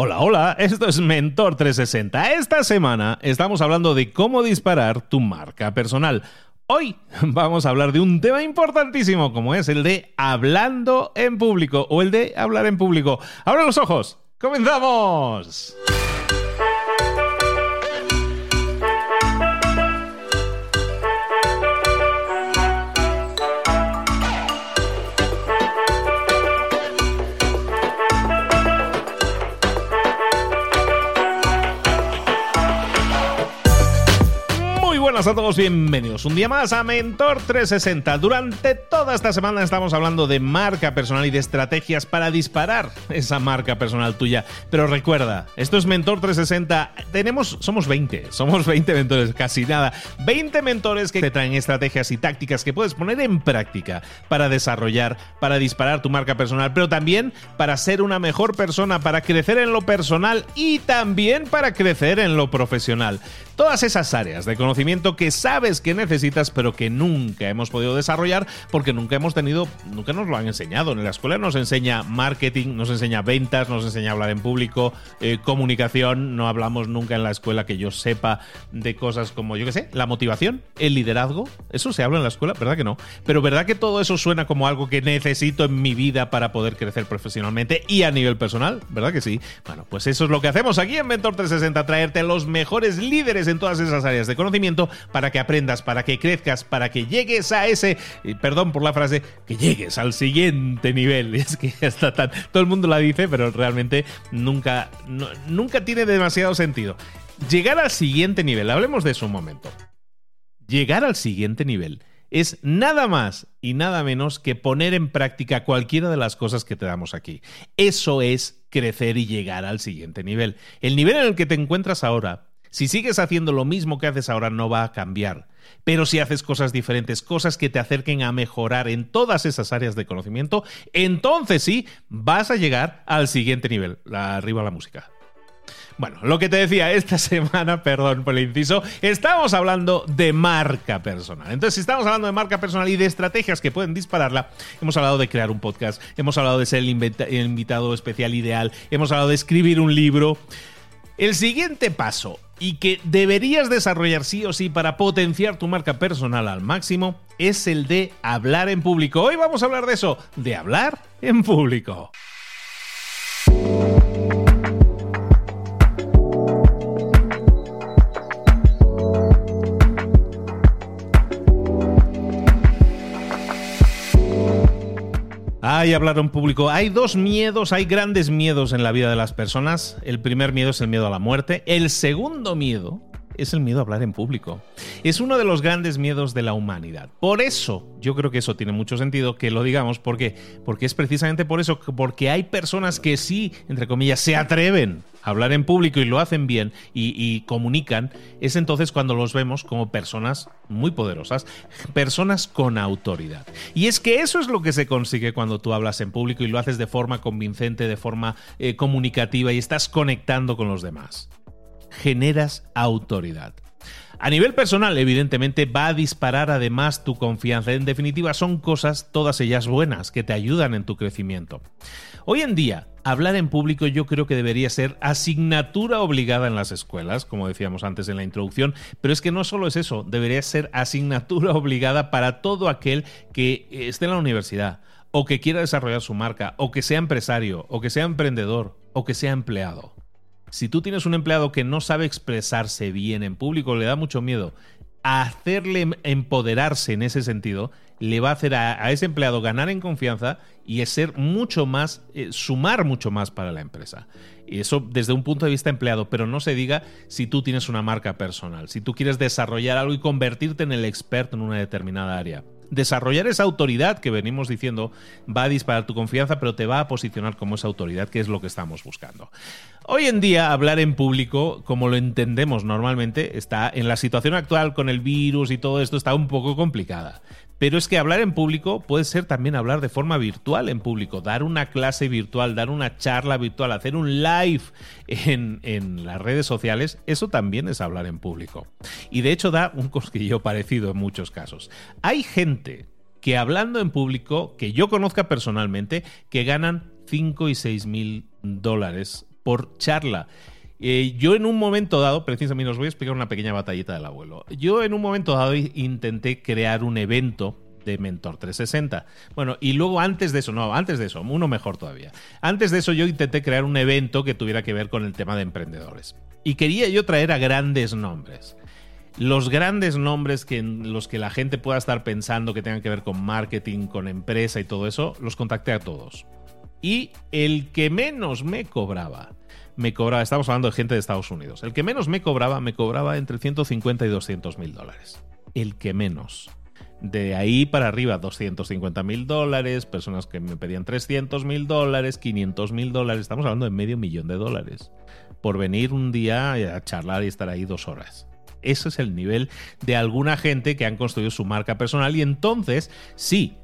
Hola, hola, esto es Mentor 360. Esta semana estamos hablando de cómo disparar tu marca personal. Hoy vamos a hablar de un tema importantísimo como es el de hablando en público o el de hablar en público. Abra los ojos, comenzamos. A todos, bienvenidos un día más a Mentor 360. Durante toda esta semana estamos hablando de marca personal y de estrategias para disparar esa marca personal tuya. Pero recuerda, esto es Mentor 360. Tenemos, somos 20, somos 20 mentores, casi nada. 20 mentores que te traen estrategias y tácticas que puedes poner en práctica para desarrollar, para disparar tu marca personal, pero también para ser una mejor persona, para crecer en lo personal y también para crecer en lo profesional. Todas esas áreas de conocimiento que sabes que necesitas, pero que nunca hemos podido desarrollar porque nunca hemos tenido, nunca nos lo han enseñado. En la escuela nos enseña marketing, nos enseña ventas, nos enseña hablar en público, eh, comunicación. No hablamos nunca en la escuela que yo sepa de cosas como, yo qué sé, la motivación, el liderazgo. Eso se habla en la escuela, ¿verdad que no? Pero ¿verdad que todo eso suena como algo que necesito en mi vida para poder crecer profesionalmente y a nivel personal? ¿Verdad que sí? Bueno, pues eso es lo que hacemos aquí en Mentor 360, traerte los mejores líderes en todas esas áreas de conocimiento para que aprendas, para que crezcas, para que llegues a ese, perdón por la frase, que llegues al siguiente nivel. Es que está tan, todo el mundo la dice, pero realmente nunca, nunca tiene demasiado sentido. Llegar al siguiente nivel, hablemos de eso un momento. Llegar al siguiente nivel es nada más y nada menos que poner en práctica cualquiera de las cosas que te damos aquí. Eso es crecer y llegar al siguiente nivel. El nivel en el que te encuentras ahora si sigues haciendo lo mismo que haces ahora no va a cambiar. Pero si haces cosas diferentes, cosas que te acerquen a mejorar en todas esas áreas de conocimiento, entonces sí vas a llegar al siguiente nivel. arriba la música. Bueno, lo que te decía esta semana, perdón por el inciso, estamos hablando de marca personal. Entonces, si estamos hablando de marca personal y de estrategias que pueden dispararla, hemos hablado de crear un podcast, hemos hablado de ser el invitado especial ideal, hemos hablado de escribir un libro. El siguiente paso, y que deberías desarrollar sí o sí para potenciar tu marca personal al máximo, es el de hablar en público. Hoy vamos a hablar de eso, de hablar en público. Hay hablar en público. Hay dos miedos, hay grandes miedos en la vida de las personas. El primer miedo es el miedo a la muerte. El segundo miedo es el miedo a hablar en público. Es uno de los grandes miedos de la humanidad. Por eso, yo creo que eso tiene mucho sentido que lo digamos, porque porque es precisamente por eso, porque hay personas que sí, entre comillas, se atreven a hablar en público y lo hacen bien y, comunican, es entonces cuando los vemos como personas muy poderosas, personas con autoridad. Y es que eso es lo que se consigue cuando tú hablas en público y lo haces de forma convincente, de forma eh, comunicativa y estás conectando con los demás generas autoridad. A nivel personal, evidentemente, va a disparar además tu confianza. En definitiva, son cosas, todas ellas buenas, que te ayudan en tu crecimiento. Hoy en día, hablar en público yo creo que debería ser asignatura obligada en las escuelas, como decíamos antes en la introducción, pero es que no solo es eso, debería ser asignatura obligada para todo aquel que esté en la universidad, o que quiera desarrollar su marca, o que sea empresario, o que sea emprendedor, o que sea empleado. Si tú tienes un empleado que no sabe expresarse bien en público, le da mucho miedo, hacerle empoderarse en ese sentido, le va a hacer a, ese empleado ganar en confianza y ser mucho más, eh, sumar mucho más para la empresa. Y eso desde un punto de vista empleado, pero no se diga si tú tienes una marca personal, si tú quieres desarrollar algo y convertirte en el experto en una determinada área. Desarrollar esa autoridad que venimos diciendo va a disparar tu confianza, pero te va a posicionar como esa autoridad, que es lo que estamos buscando. Hoy en día hablar en público, como lo entendemos normalmente, está en la situación actual con el virus y todo esto está un poco complicada. Pero es que hablar en público puede ser también hablar de forma virtual en público, dar una clase virtual, dar una charla virtual, hacer un live en, las redes sociales, eso también es hablar en público. Y de hecho da un cosquillo parecido en muchos casos. Hay gente que hablando en público, que yo conozca personalmente, que ganan 5 y 6 mil dólares por charla. Eh, yo en un momento dado, precisamente os voy a explicar una pequeña batallita del abuelo. Yo en un momento dado intenté crear un evento de Mentor 360. Bueno, y luego antes de eso, no, antes de eso, uno mejor todavía. Antes de eso yo intenté crear un evento que tuviera que ver con el tema de emprendedores. Y quería yo traer a grandes nombres. Los grandes nombres que en los que la gente pueda estar pensando que tengan que ver con marketing, con empresa y todo eso, los contacté a todos. Y el que menos me cobraba, me cobraba, estamos hablando de gente de Estados Unidos, el que menos me cobraba, me cobraba entre 150 y 200 mil dólares. El que menos. De ahí para arriba, 250 mil dólares, personas que me pedían 300 mil dólares, 500 mil dólares, estamos hablando de medio millón de dólares, por venir un día a charlar y estar ahí dos horas. Ese es el nivel de alguna gente que han construido su marca personal y entonces, sí,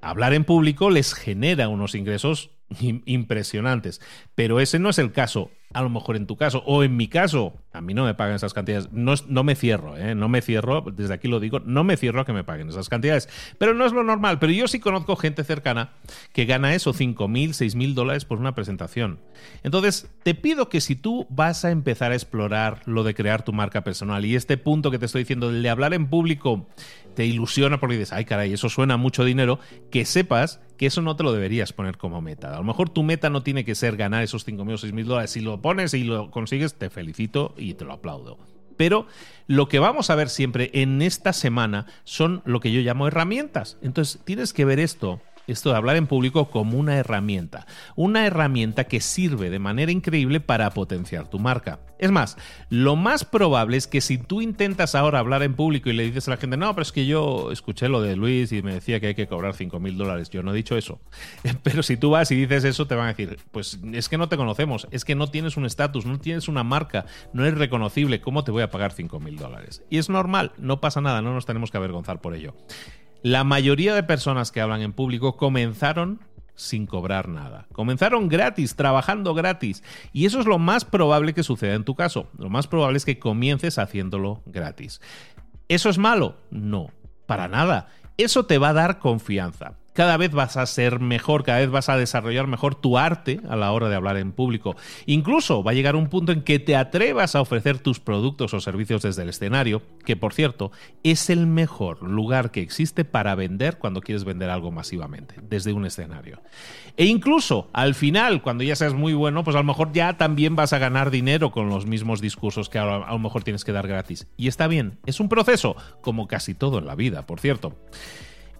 hablar en público les genera unos ingresos impresionantes. Pero ese no es el caso, a lo mejor en tu caso, o en mi caso, a mí no me pagan esas cantidades. No, no me cierro, ¿eh? no me cierro, desde aquí lo digo, no me cierro a que me paguen esas cantidades. Pero no es lo normal. Pero yo sí conozco gente cercana que gana eso, 5 mil, 6 mil dólares por una presentación. Entonces, te pido que si tú vas a empezar a explorar lo de crear tu marca personal y este punto que te estoy diciendo, el de hablar en público, te ilusiona porque dices, ay caray, eso suena mucho dinero, que sepas que eso no te lo deberías poner como meta. A lo mejor tu meta no tiene que ser ganar esos 5 mil o 6 mil dólares. Si lo pones y lo consigues, te felicito y te lo aplaudo. Pero lo que vamos a ver siempre en esta semana son lo que yo llamo herramientas. Entonces tienes que ver esto esto de hablar en público como una herramienta. Una herramienta que sirve de manera increíble para potenciar tu marca. Es más, lo más probable es que si tú intentas ahora hablar en público y le dices a la gente, no, pero es que yo escuché lo de Luis y me decía que hay que cobrar 5 mil dólares. Yo no he dicho eso. Pero si tú vas y dices eso, te van a decir, pues es que no te conocemos, es que no tienes un estatus, no tienes una marca, no es reconocible, ¿cómo te voy a pagar 5 mil dólares? Y es normal, no pasa nada, no nos tenemos que avergonzar por ello. La mayoría de personas que hablan en público comenzaron sin cobrar nada. Comenzaron gratis, trabajando gratis. Y eso es lo más probable que suceda en tu caso. Lo más probable es que comiences haciéndolo gratis. ¿Eso es malo? No, para nada. Eso te va a dar confianza cada vez vas a ser mejor, cada vez vas a desarrollar mejor tu arte a la hora de hablar en público. Incluso va a llegar un punto en que te atrevas a ofrecer tus productos o servicios desde el escenario, que por cierto es el mejor lugar que existe para vender cuando quieres vender algo masivamente, desde un escenario. E incluso al final, cuando ya seas muy bueno, pues a lo mejor ya también vas a ganar dinero con los mismos discursos que a lo mejor tienes que dar gratis. Y está bien, es un proceso, como casi todo en la vida, por cierto.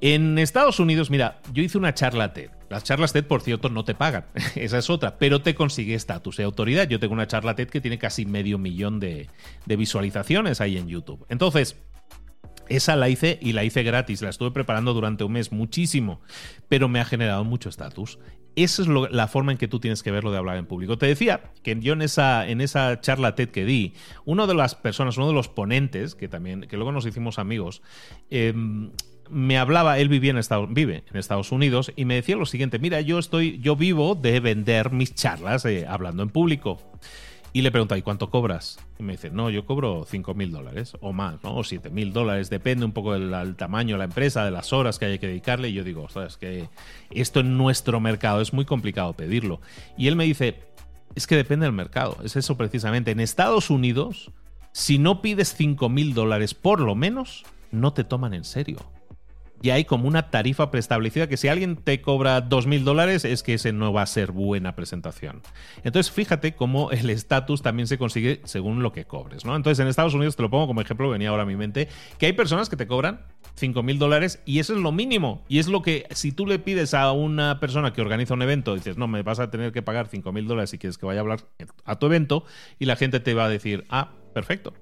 En Estados Unidos, mira, yo hice una charla TED. Las charlas TED, por cierto, no te pagan. Esa es otra, pero te consigue estatus de autoridad. Yo tengo una charla TED que tiene casi medio millón de, visualizaciones ahí en YouTube. Entonces, esa la hice y la hice gratis. La estuve preparando durante un mes, muchísimo, pero me ha generado mucho estatus. Esa es la forma en que tú tienes que verlo de hablar en público. Te decía que yo en esa, en esa charla TED que di, una de las personas, uno de los ponentes, que también, que luego nos hicimos amigos, eh, me hablaba, él vivía en Estados, vive en Estados Unidos y me decía lo siguiente, mira, yo estoy, yo vivo de vender mis charlas eh, hablando en público. Y le pregunto, ¿y cuánto cobras? Y me dice, no, yo cobro 5 mil dólares o más, ¿no? O 7 mil dólares, depende un poco del, tamaño de la empresa, de las horas que hay que dedicarle. Y yo digo, es que esto en nuestro mercado es muy complicado pedirlo. Y él me dice, es que depende del mercado, es eso precisamente. En Estados Unidos, si no pides 5 mil dólares por lo menos, no te toman en serio y hay como una tarifa preestablecida que si alguien te cobra dos mil dólares es que ese no va a ser buena presentación. Entonces fíjate cómo el estatus también se consigue según lo que cobres, ¿no? Entonces en Estados Unidos, te lo pongo como ejemplo, venía ahora a mi mente, que hay personas que te cobran cinco mil dólares y eso es lo mínimo. Y es lo que si tú le pides a una persona que organiza un evento, dices, no, me vas a tener que pagar cinco mil dólares si quieres que vaya a hablar a tu evento y la gente te va a decir, ah, perfecto,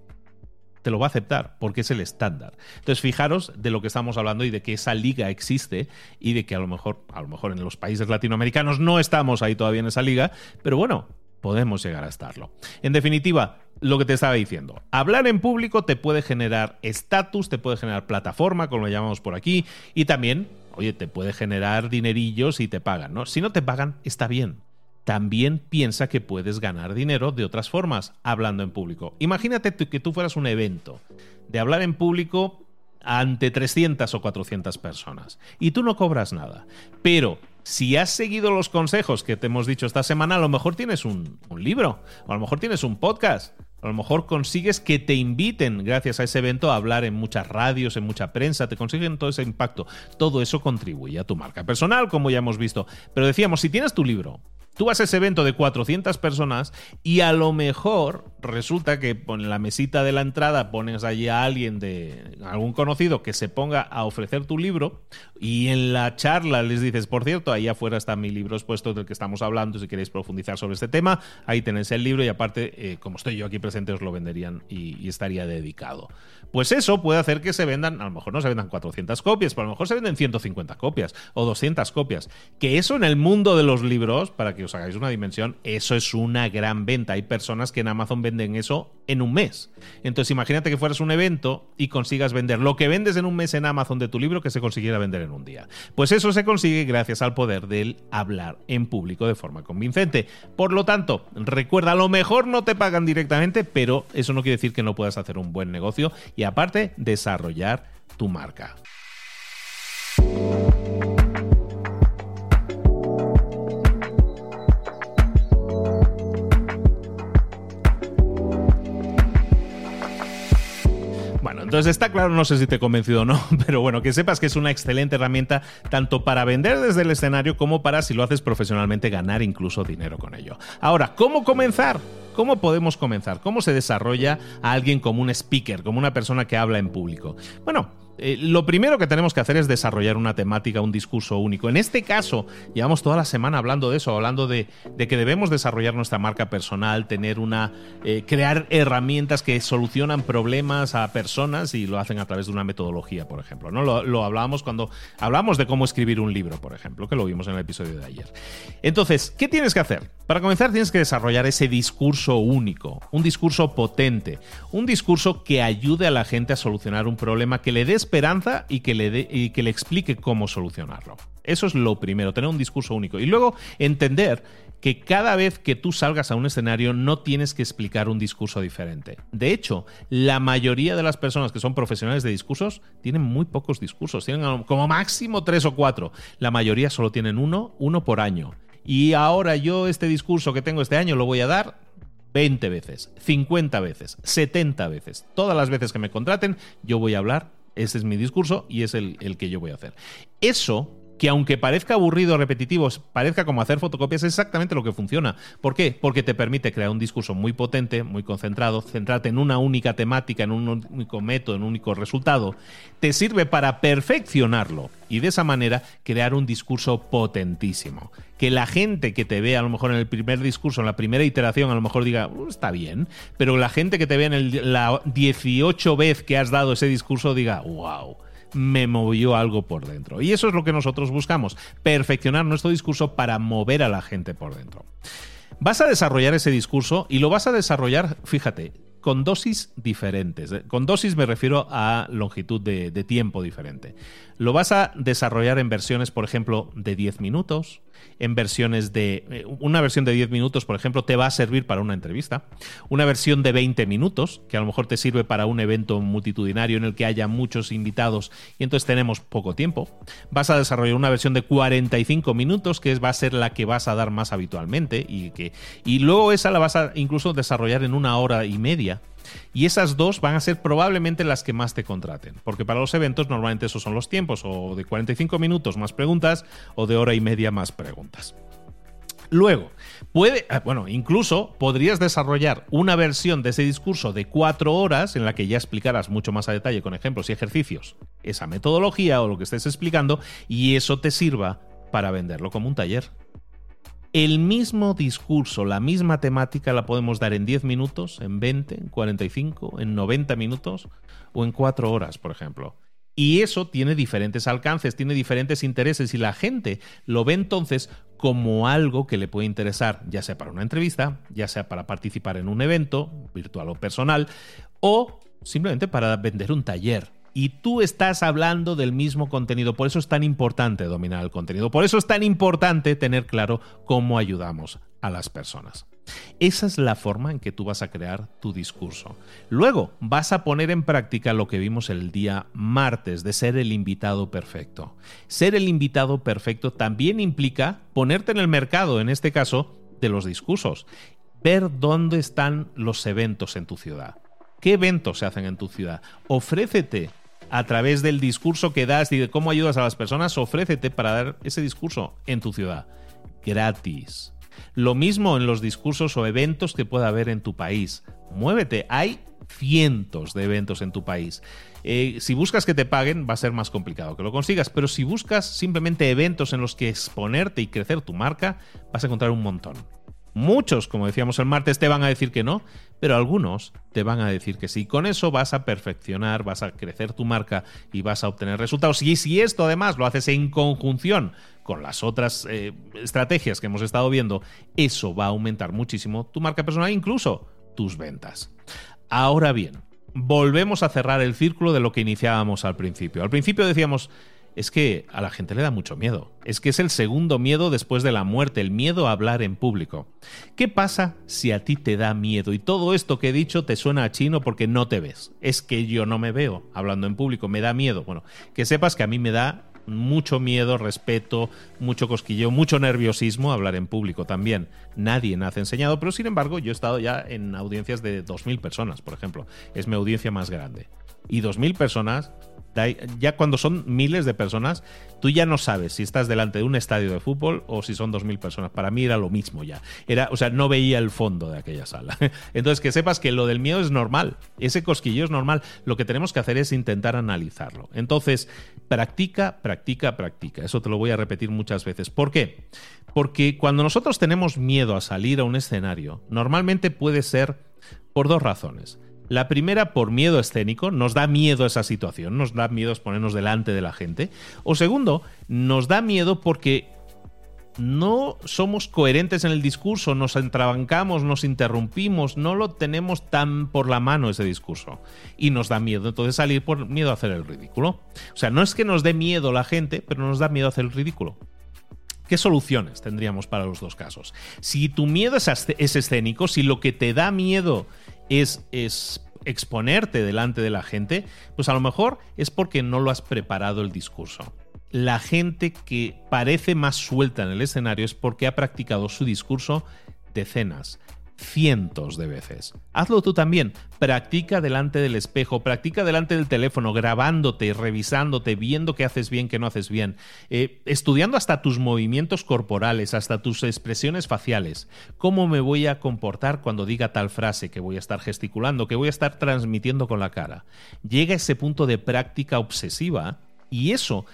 te lo va a aceptar porque es el estándar. Entonces, fijaros de lo que estamos hablando y de que esa liga existe y de que a lo mejor, a lo mejor en los países latinoamericanos no estamos ahí todavía en esa liga, pero bueno, podemos llegar a estarlo. En definitiva, lo que te estaba diciendo, hablar en público te puede generar estatus, te puede generar plataforma, como lo llamamos por aquí, y también, oye, te puede generar dinerillos y te pagan, ¿no? Si no te pagan, está bien también piensa que puedes ganar dinero de otras formas hablando en público. Imagínate que tú fueras un evento de hablar en público ante 300 o 400 personas. Y tú no cobras nada. Pero si has seguido los consejos que te hemos dicho esta semana, a lo mejor tienes un, libro, o a lo mejor tienes un podcast, a lo mejor consigues que te inviten gracias a ese evento a hablar en muchas radios, en mucha prensa, te consiguen todo ese impacto. Todo eso contribuye a tu marca personal, como ya hemos visto. Pero decíamos, si tienes tu libro, Tú vas a ese evento de 400 personas y a lo mejor resulta que en la mesita de la entrada pones allí a alguien de algún conocido que se ponga a ofrecer tu libro y en la charla les dices, por cierto, ahí afuera está mi libro expuesto del que estamos hablando, si queréis profundizar sobre este tema, ahí tenéis el libro y aparte, eh, como estoy yo aquí presente, os lo venderían y, y estaría dedicado. Pues eso puede hacer que se vendan, a lo mejor no se vendan 400 copias, pero a lo mejor se venden 150 copias o 200 copias. Que eso en el mundo de los libros, para que os hagáis una dimensión, eso es una gran venta. Hay personas que en Amazon venden eso en un mes. Entonces imagínate que fueras un evento y consigas vender lo que vendes en un mes en Amazon de tu libro que se consiguiera vender en un día. Pues eso se consigue gracias al poder del hablar en público de forma convincente. Por lo tanto, recuerda, a lo mejor no te pagan directamente, pero eso no quiere decir que no puedas hacer un buen negocio y aparte desarrollar tu marca. Entonces está claro, no sé si te he convencido o no, pero bueno, que sepas que es una excelente herramienta tanto para vender desde el escenario como para, si lo haces profesionalmente, ganar incluso dinero con ello. Ahora, ¿cómo comenzar? ¿Cómo podemos comenzar? ¿Cómo se desarrolla a alguien como un speaker, como una persona que habla en público? Bueno, eh, lo primero que tenemos que hacer es desarrollar una temática, un discurso único. En este caso, llevamos toda la semana hablando de eso, hablando de, que debemos desarrollar nuestra marca personal, tener una, eh, crear herramientas que solucionan problemas a personas y lo hacen a través de una metodología, por ejemplo. ¿no? Lo, lo hablábamos cuando hablamos de cómo escribir un libro, por ejemplo, que lo vimos en el episodio de ayer. Entonces, ¿qué tienes que hacer? Para comenzar, tienes que desarrollar ese discurso único, un discurso potente, un discurso que ayude a la gente a solucionar un problema, que le des esperanza y que le, explique cómo solucionarlo. Eso es lo primero, tener un discurso único. Y luego entender que cada vez que tú salgas a un escenario no tienes que explicar un discurso diferente. De hecho, la mayoría de las personas que son profesionales de discursos tienen muy pocos discursos, tienen como máximo tres o cuatro. La mayoría solo tienen uno, uno por año. Y ahora yo este discurso que tengo este año lo voy a dar 20 veces, 50 veces, 70 veces. Todas las veces que me contraten, yo voy a hablar ese es mi discurso y es el, el que yo voy a hacer. Eso que aunque parezca aburrido repetitivo, parezca como hacer fotocopias, es exactamente lo que funciona. ¿Por qué? Porque te permite crear un discurso muy potente, muy concentrado, centrarte en una única temática, en un único método, en un único resultado. Te sirve para perfeccionarlo y de esa manera crear un discurso potentísimo. Que la gente que te ve a lo mejor en el primer discurso, en la primera iteración, a lo mejor diga, uh, está bien, pero la gente que te ve en el, la 18 vez que has dado ese discurso diga, wow me movió algo por dentro. Y eso es lo que nosotros buscamos, perfeccionar nuestro discurso para mover a la gente por dentro. Vas a desarrollar ese discurso y lo vas a desarrollar, fíjate, con dosis diferentes. Con dosis me refiero a longitud de, de, tiempo diferente. Lo vas a desarrollar en versiones, por ejemplo, de 10 minutos, en versiones de... Eh, una versión de 10 minutos, por ejemplo, te va a servir para una entrevista. Una versión de 20 minutos, que a lo mejor te sirve para un evento multitudinario en el que haya muchos invitados y entonces tenemos poco tiempo. Vas a desarrollar una versión de 45 minutos, que va a ser la que vas a dar más habitualmente y, que, y luego esa la vas a incluso desarrollar en una hora y media. Y esas dos van a ser probablemente las que más te contraten, porque para los eventos normalmente esos son los tiempos, o de 45 minutos más preguntas, o de hora y media más preguntas. Luego, puede, ah, bueno, incluso podrías desarrollar una versión de ese discurso de cuatro horas en la que ya explicaras mucho más a detalle con ejemplos y ejercicios esa metodología o lo que estés explicando y eso te sirva para venderlo como un taller. El mismo discurso, la misma temática la podemos dar en 10 minutos, en 20, en 45, en 90 minutos o en 4 horas, por ejemplo. Y eso tiene diferentes alcances, tiene diferentes intereses y la gente lo ve entonces como algo que le puede interesar, ya sea para una entrevista, ya sea para participar en un evento, virtual o personal, o simplemente para vender un taller y tú estás hablando del mismo contenido. Por eso es tan importante dominar el contenido. Por eso es tan importante tener claro cómo ayudamos a las personas. Esa es la forma en que tú vas a crear tu discurso. Luego vas a poner en práctica lo que vimos el día martes de ser el invitado perfecto. Ser el invitado perfecto también implica ponerte en el mercado, en este caso, de los discursos. Ver dónde están los eventos en tu ciudad. ¿Qué eventos se hacen en tu ciudad? Ofrécete a través del discurso que das y de cómo ayudas a las personas, ofrécete para dar ese discurso en tu ciudad. Gratis. Lo mismo en los discursos o eventos que pueda haber en tu país. Muévete, hay cientos de eventos en tu país. Eh, si buscas que te paguen, va a ser más complicado que lo consigas, pero si buscas simplemente eventos en los que exponerte y crecer tu marca, vas a encontrar un montón. Muchos, como decíamos el martes, te van a decir que no, pero algunos te van a decir que sí. Con eso vas a perfeccionar, vas a crecer tu marca y vas a obtener resultados. Y si esto además lo haces en conjunción con las otras eh, estrategias que hemos estado viendo, eso va a aumentar muchísimo tu marca personal, incluso tus ventas. Ahora bien, volvemos a cerrar el círculo de lo que iniciábamos al principio. Al principio decíamos, es que a la gente le da mucho miedo. Es que es el segundo miedo después de la muerte, el miedo a hablar en público. ¿Qué pasa si a ti te da miedo y todo esto que he dicho te suena a chino porque no te ves? Es que yo no me veo hablando en público, me da miedo. Bueno, que sepas que a mí me da mucho miedo, respeto, mucho cosquillo, mucho nerviosismo hablar en público también. Nadie ha enseñado, pero sin embargo yo he estado ya en audiencias de 2.000 personas, por ejemplo. Es mi audiencia más grande. Y 2.000 personas ya cuando son miles de personas, tú ya no sabes si estás delante de un estadio de fútbol o si son 2.000 personas. Para mí era lo mismo ya. Era, o sea, no veía el fondo de aquella sala. Entonces, que sepas que lo del miedo es normal. Ese cosquillo es normal. Lo que tenemos que hacer es intentar analizarlo. Entonces, practica, practica, practica. Eso te lo voy a repetir muchas veces. ¿Por qué? Porque cuando nosotros tenemos miedo a salir a un escenario, normalmente puede ser por dos razones. La primera por miedo escénico, nos da miedo esa situación, nos da miedo exponernos delante de la gente. O segundo, nos da miedo porque no somos coherentes en el discurso, nos entrabancamos, nos interrumpimos, no lo tenemos tan por la mano ese discurso. Y nos da miedo entonces salir por miedo a hacer el ridículo. O sea, no es que nos dé miedo la gente, pero nos da miedo hacer el ridículo. ¿Qué soluciones tendríamos para los dos casos? Si tu miedo es, escénico, si lo que te da miedo es, exponerte delante de la gente, pues a lo mejor es porque no lo has preparado el discurso. La gente que parece más suelta en el escenario es porque ha practicado su discurso decenas, cientos de veces. Hazlo tú también. Practica delante del espejo, practica delante del teléfono, grabándote, revisándote, viendo qué haces bien, qué no haces bien, eh, estudiando hasta tus movimientos corporales, hasta tus expresiones faciales. ¿Cómo me voy a comportar cuando diga tal frase que voy a estar gesticulando, que voy a estar transmitiendo con la cara? Llega ese punto de práctica obsesiva y eso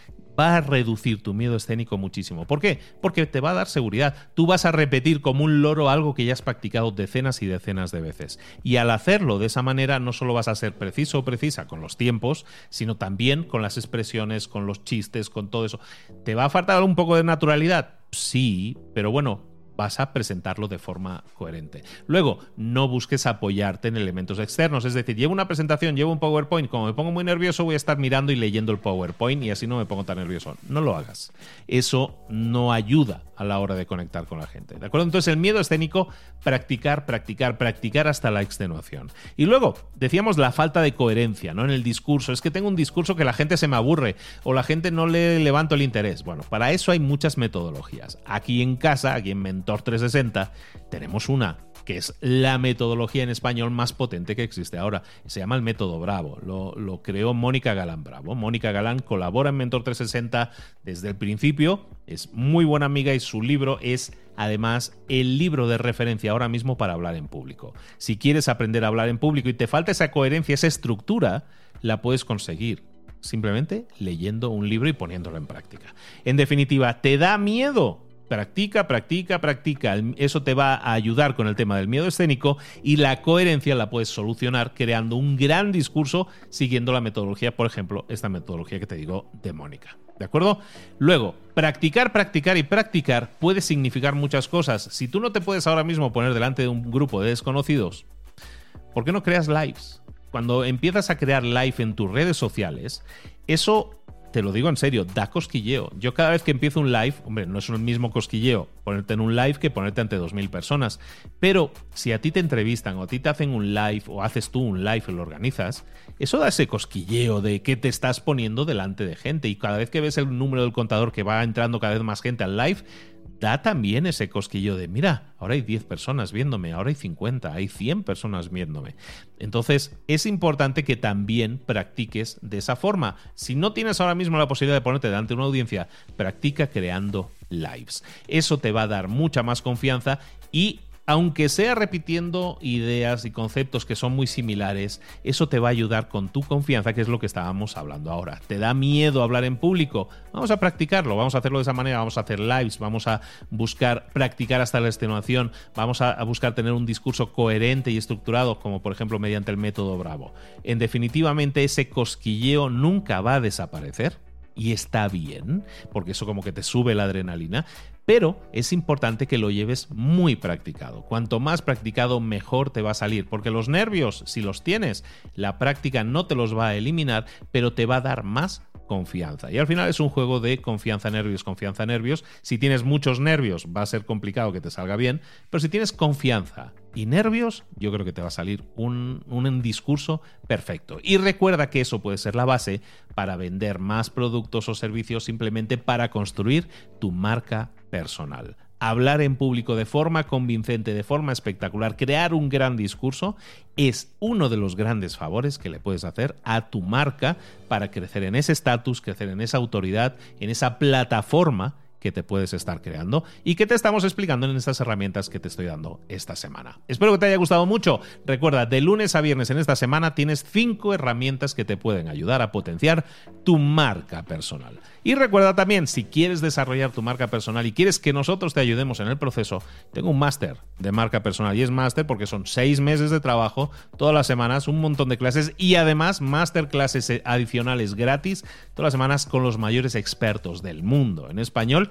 va a reducir tu miedo escénico muchísimo. ¿Por qué? Porque te va a dar seguridad. Tú vas a repetir como un loro algo que ya has practicado decenas y decenas de veces. Y al hacerlo de esa manera no solo vas a ser preciso o precisa con los tiempos, sino también con las expresiones, con los chistes, con todo eso. ¿Te va a faltar un poco de naturalidad? Sí, pero bueno, vas a presentarlo de forma coherente. Luego, no busques apoyarte en elementos externos, es decir, llevo una presentación, llevo un PowerPoint, como me pongo muy nervioso voy a estar mirando y leyendo el PowerPoint y así no me pongo tan nervioso. No lo hagas. Eso no ayuda a la hora de conectar con la gente. ¿De acuerdo? Entonces, el miedo escénico, practicar, practicar, practicar hasta la extenuación. Y luego, decíamos la falta de coherencia, ¿no? En el discurso. Es que tengo un discurso que la gente se me aburre o la gente no le levanto el interés. Bueno, para eso hay muchas metodologías. Aquí en casa, aquí en Mentor 360, tenemos una que es la metodología en español más potente que existe ahora. Se llama el método Bravo. Lo, creó Mónica Galán Bravo. Mónica Galán colabora en Mentor 360 desde el principio. Es muy buena amiga y su libro es además el libro de referencia ahora mismo para hablar en público. Si quieres aprender a hablar en público y te falta esa coherencia, esa estructura, la puedes conseguir simplemente leyendo un libro y poniéndolo en práctica. En definitiva, ¿te da miedo? Practica, practica, practica. Eso te va a ayudar con el tema del miedo escénico y la coherencia la puedes solucionar creando un gran discurso siguiendo la metodología, por ejemplo, esta metodología que te digo de Mónica. ¿De acuerdo? Luego, practicar, practicar y practicar puede significar muchas cosas. Si tú no te puedes ahora mismo poner delante de un grupo de desconocidos, ¿por qué no creas lives? Cuando empiezas a crear live en tus redes sociales, eso te lo digo en serio, da cosquilleo. Yo cada vez que empiezo un live, hombre, no es el mismo cosquilleo ponerte en un live que ponerte ante 2.000 personas. Pero si a ti te entrevistan o a ti te hacen un live o haces tú un live y lo organizas, eso da ese cosquilleo de que te estás poniendo delante de gente. Y cada vez que ves el número del contador que va entrando cada vez más gente al live, da también ese cosquillo de, mira, ahora hay 10 personas viéndome, ahora hay 50, hay 100 personas viéndome. Entonces, es importante que también practiques de esa forma. Si no tienes ahora mismo la posibilidad de ponerte delante de una audiencia, practica creando lives. Eso te va a dar mucha más confianza y aunque sea repitiendo ideas y conceptos que son muy similares, eso te va a ayudar con tu confianza, que es lo que estábamos hablando ahora. ¿Te da miedo hablar en público? Vamos a practicarlo, vamos a hacerlo de esa manera, vamos a hacer lives, vamos a buscar practicar hasta la extenuación, vamos a, buscar tener un discurso coherente y estructurado, como por ejemplo mediante el método Bravo. En definitivamente ese cosquilleo nunca va a desaparecer y está bien, porque eso como que te sube la adrenalina, pero es importante que lo lleves muy practicado. Cuanto más practicado, mejor te va a salir, porque los nervios, si los tienes, la práctica no te los va a eliminar, pero te va a dar más confianza. Y al final es un juego de confianza, nervios, confianza, nervios. Si tienes muchos nervios, va a ser complicado que te salga bien, pero si tienes confianza y nervios, yo creo que te va a salir un, discurso perfecto. Y recuerda que eso puede ser la base para vender más productos o servicios simplemente para construir tu marca personal. Hablar en público de forma convincente, de forma espectacular, crear un gran discurso, es uno de los grandes favores que le puedes hacer a tu marca para crecer en ese estatus, crecer en esa autoridad, en esa plataforma que te puedes estar creando y que te estamos explicando en estas herramientas que te estoy dando esta semana. Espero que te haya gustado mucho. Recuerda, de lunes a viernes en esta semana tienes cinco herramientas que te pueden ayudar a potenciar tu marca personal. Y recuerda también, si quieres desarrollar tu marca personal y quieres que nosotros te ayudemos en el proceso, tengo un máster de marca personal y es máster porque son seis meses de trabajo, todas las semanas, un montón de clases y además masterclasses adicionales gratis todas las semanas con los mayores expertos del mundo en español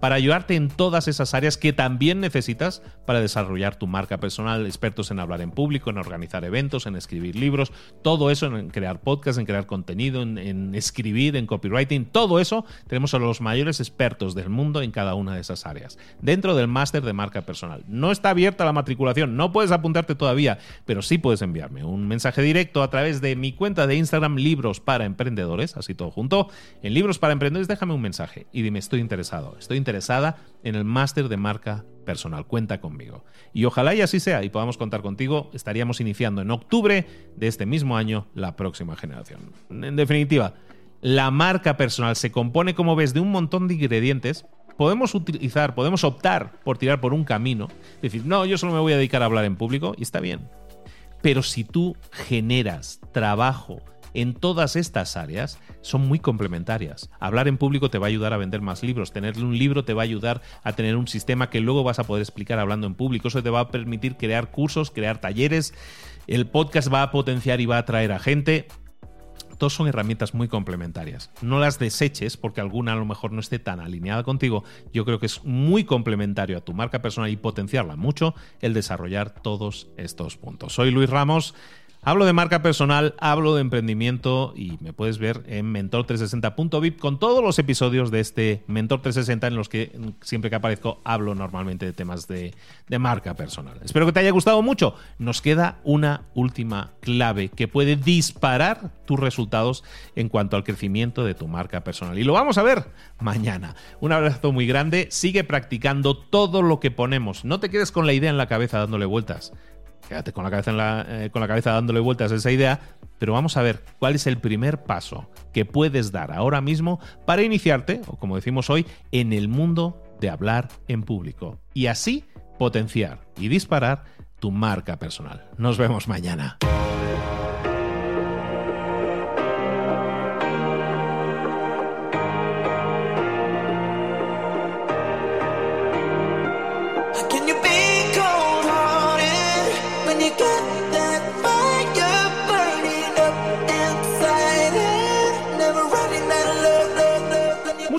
para ayudarte en todas esas áreas que también necesitas para desarrollar tu marca personal, expertos en hablar en público, en organizar eventos, en escribir libros, todo eso, en crear podcasts, en crear contenido, en, escribir, en copywriting, todo eso tenemos a los mayores expertos del mundo en cada una de esas áreas, dentro del máster de marca personal. No está abierta la matriculación, no puedes apuntarte todavía, pero sí puedes enviarme un mensaje directo a través de mi cuenta de Instagram Libros para Emprendedores, así todo junto. En Libros para Emprendedores déjame un mensaje y dime estoy interesado, estoy interesada en el máster de marca personal. Cuenta conmigo. Y ojalá y así sea y podamos contar contigo. Estaríamos iniciando en octubre de este mismo año la próxima generación. En definitiva, la marca personal se compone, como ves, de un montón de ingredientes. Podemos utilizar, podemos optar por tirar por un camino. Decir, no, yo solo me voy a dedicar a hablar en público y está bien. Pero si tú generas trabajo, en todas estas áreas son muy complementarias. Hablar en público te va a ayudar a vender más libros, tenerle un libro te va a ayudar a tener un sistema que luego vas a poder explicar hablando en público, eso te va a permitir crear cursos, crear talleres, el podcast va a potenciar y va a atraer a gente. Todos son herramientas muy complementarias. No las deseches porque alguna a lo mejor no esté tan alineada contigo. Yo creo que es muy complementario a tu marca personal y potenciarla mucho el desarrollar todos estos puntos. Soy Luis Ramos. Hablo de marca personal, hablo de emprendimiento y me puedes ver en mentor360.vip con todos los episodios de este Mentor 360 en los que siempre que aparezco hablo normalmente de temas de, de marca personal. Espero que te haya gustado mucho. Nos queda una última clave que puede disparar tus resultados en cuanto al crecimiento de tu marca personal. Y lo vamos a ver mañana. Un abrazo muy grande. Sigue practicando todo lo que ponemos. No te quedes con la idea en la cabeza dándole vueltas quédate con la cabeza, eh, con la cabeza dándole vueltas a esa idea, pero vamos a ver cuál es el primer paso que puedes dar ahora mismo para iniciarte, o como decimos hoy, en el mundo de hablar en público. Y así potenciar y disparar tu marca personal. Nos vemos mañana.